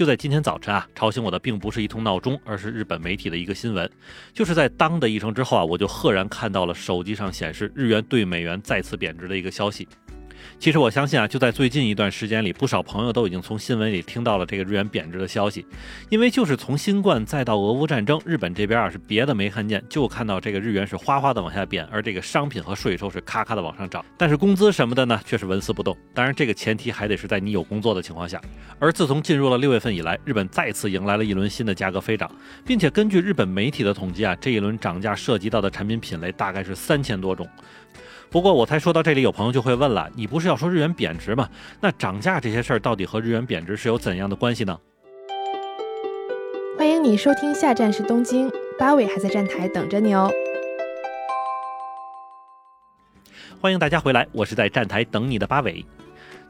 就在今天早晨啊，吵醒我的并不是一通闹钟，而是日本媒体的一个新闻。就是在当的一声之后啊，我就赫然看到了手机上显示日元对美元再次贬值的一个消息。其实我相信啊，就在最近一段时间里，不少朋友都已经从新闻里听到了这个日元贬值的消息。因为就是从新冠再到俄乌战争，日本这边啊是别的没看见，就看到这个日元是哗哗的往下贬，而这个商品和税收是咔咔的往上涨。但是工资什么的呢，却是纹丝不动。当然，这个前提还得是在你有工作的情况下。而自从进入了六月份以来，日本再次迎来了一轮新的价格飞涨，并且根据日本媒体的统计啊，这一轮涨价涉及到的产品品类大概是三千多种。不过我才说到这里，有朋友就会问了：你不是要说日元贬值吗？那涨价这些事儿到底和日元贬值是有怎样的关系呢？欢迎你收听，下站是东京，八尾还在站台等着你哦。欢迎大家回来，我是在站台等你的八尾。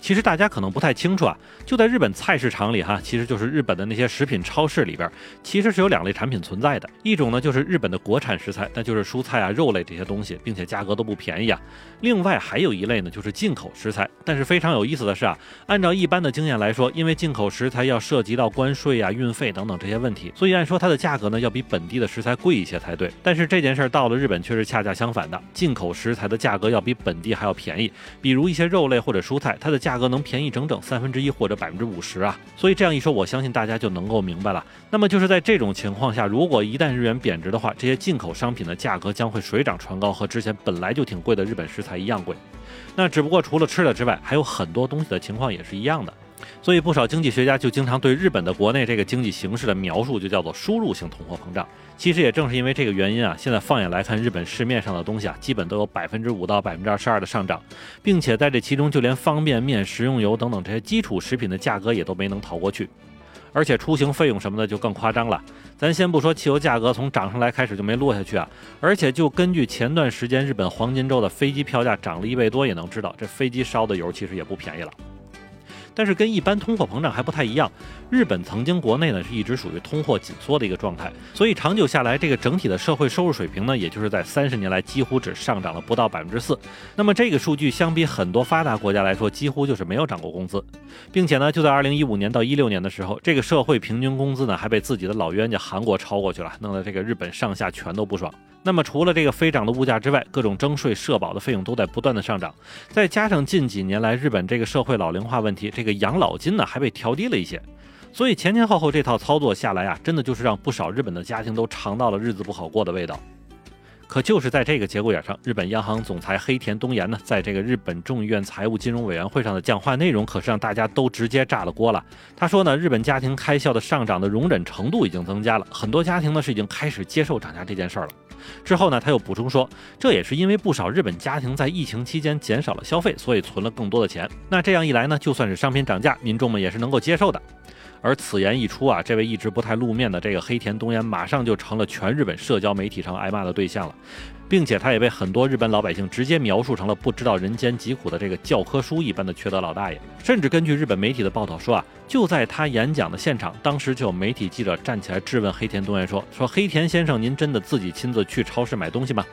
其实大家可能不太清楚啊，就在日本菜市场里哈，其实就是日本的那些食品超市里边，其实是有两类产品存在的。一种呢就是日本的国产食材，那就是蔬菜啊、肉类这些东西，并且价格都不便宜啊。另外还有一类呢就是进口食材，但是非常有意思的是啊，按照一般的经验来说，因为进口食材要涉及到关税啊、运费等等这些问题，所以按说它的价格呢要比本地的食材贵一些才对。但是这件事儿到了日本却是恰恰相反的，进口食材的价格要比本地还要便宜。比如一些肉类或者蔬菜，它的价价格能便宜整整三分之一或者百分之五十啊！所以这样一说，我相信大家就能够明白了。那么就是在这种情况下，如果一旦日元贬值的话，这些进口商品的价格将会水涨船高，和之前本来就挺贵的日本食材一样贵。那只不过除了吃的之外，还有很多东西的情况也是一样的。所以不少经济学家就经常对日本的国内这个经济形势的描述就叫做输入性通货膨胀。其实也正是因为这个原因啊，现在放眼来看，日本市面上的东西啊，基本都有百分之五到百分之二十二的上涨，并且在这其中，就连方便面、食用油等等这些基础食品的价格也都没能逃过去。而且出行费用什么的就更夸张了。咱先不说汽油价格从涨上来开始就没落下去啊，而且就根据前段时间日本黄金周的飞机票价涨了一倍多，也能知道这飞机烧的油其实也不便宜了。但是跟一般通货膨胀还不太一样，日本曾经国内呢是一直属于通货紧缩的一个状态，所以长久下来，这个整体的社会收入水平呢，也就是在三十年来几乎只上涨了不到百分之四。那么这个数据相比很多发达国家来说，几乎就是没有涨过工资，并且呢，就在二零一五年到一六年的时候，这个社会平均工资呢还被自己的老冤家韩国超过去了，弄得这个日本上下全都不爽。那么除了这个飞涨的物价之外，各种征税、社保的费用都在不断的上涨，再加上近几年来日本这个社会老龄化问题，这个养老金呢还被调低了一些，所以前前后后这套操作下来啊，真的就是让不少日本的家庭都尝到了日子不好过的味道。可就是在这个节骨眼上，日本央行总裁黑田东彦呢，在这个日本众议院财务金融委员会上的讲话内容，可是让大家都直接炸了锅了。他说呢，日本家庭开销的上涨的容忍程度已经增加了，很多家庭呢是已经开始接受涨价这件事儿了。之后呢，他又补充说，这也是因为不少日本家庭在疫情期间减少了消费，所以存了更多的钱。那这样一来呢，就算是商品涨价，民众们也是能够接受的。而此言一出啊，这位一直不太露面的这个黑田东彦马上就成了全日本社交媒体上挨骂的对象了，并且他也被很多日本老百姓直接描述成了不知道人间疾苦的这个教科书一般的缺德老大爷。甚至根据日本媒体的报道说啊，就在他演讲的现场，当时就有媒体记者站起来质问黑田东彦说：“说黑田先生，您真的自己亲自去超市买东西吗？”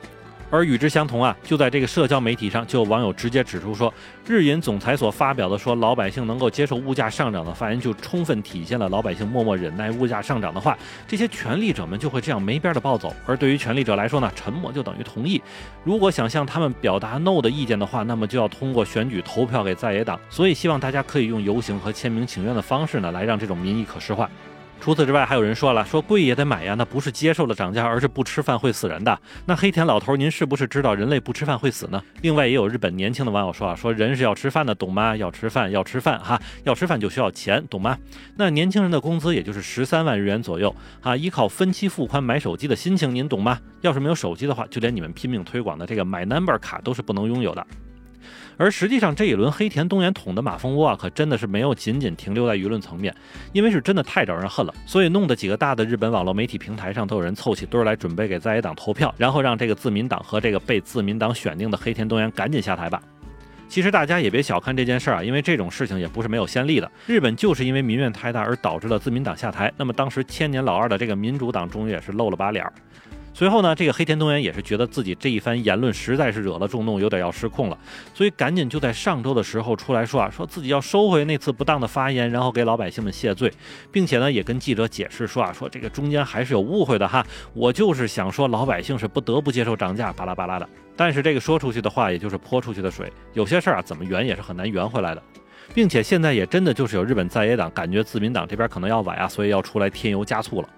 而与之相同啊，就在这个社交媒体上，就有网友直接指出说，日银总裁所发表的说老百姓能够接受物价上涨的发言，就充分体现了老百姓默默忍耐物价上涨的话，这些权力者们就会这样没边的暴走。而对于权力者来说呢，沉默就等于同意。如果想向他们表达 no 的意见的话，那么就要通过选举投票给在野党。所以希望大家可以用游行和签名请愿的方式呢，来让这种民意可视化。除此之外，还有人说了，说贵也得买呀，那不是接受了涨价，而是不吃饭会死人的。那黑田老头，您是不是知道人类不吃饭会死呢？另外，也有日本年轻的网友说啊，说人是要吃饭的，懂吗？要吃饭，要吃饭，哈，要吃饭就需要钱，懂吗？那年轻人的工资也就是十三万日元左右，啊，依靠分期付款买手机的心情，您懂吗？要是没有手机的话，就连你们拼命推广的这个买 number 卡都是不能拥有的。而实际上，这一轮黑田东彦捅的马蜂窝啊，可真的是没有仅仅停留在舆论层面，因为是真的太招人恨了，所以弄得几个大的日本网络媒体平台上都有人凑起堆儿来准备给在野党投票，然后让这个自民党和这个被自民党选定的黑田东彦赶紧下台吧。其实大家也别小看这件事儿啊，因为这种事情也不是没有先例的。日本就是因为民怨太大而导致了自民党下台，那么当时千年老二的这个民主党终于也是露了把脸儿。随后呢，这个黑田东彦也是觉得自己这一番言论实在是惹了众怒，有点要失控了，所以赶紧就在上周的时候出来说啊，说自己要收回那次不当的发言，然后给老百姓们谢罪，并且呢也跟记者解释说啊，说这个中间还是有误会的哈，我就是想说老百姓是不得不接受涨价，巴拉巴拉的。但是这个说出去的话，也就是泼出去的水，有些事儿啊怎么圆也是很难圆回来的，并且现在也真的就是有日本在野党感觉自民党这边可能要崴啊，所以要出来添油加醋了。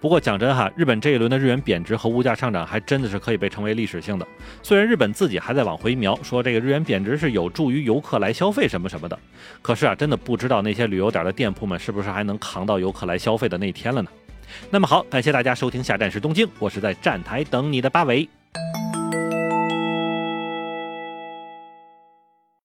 不过讲真哈，日本这一轮的日元贬值和物价上涨还真的是可以被称为历史性的。虽然日本自己还在往回瞄，说这个日元贬值是有助于游客来消费什么什么的，可是啊，真的不知道那些旅游点的店铺们是不是还能扛到游客来消费的那天了呢？那么好，感谢大家收听下站是东京，我是在站台等你的八尾。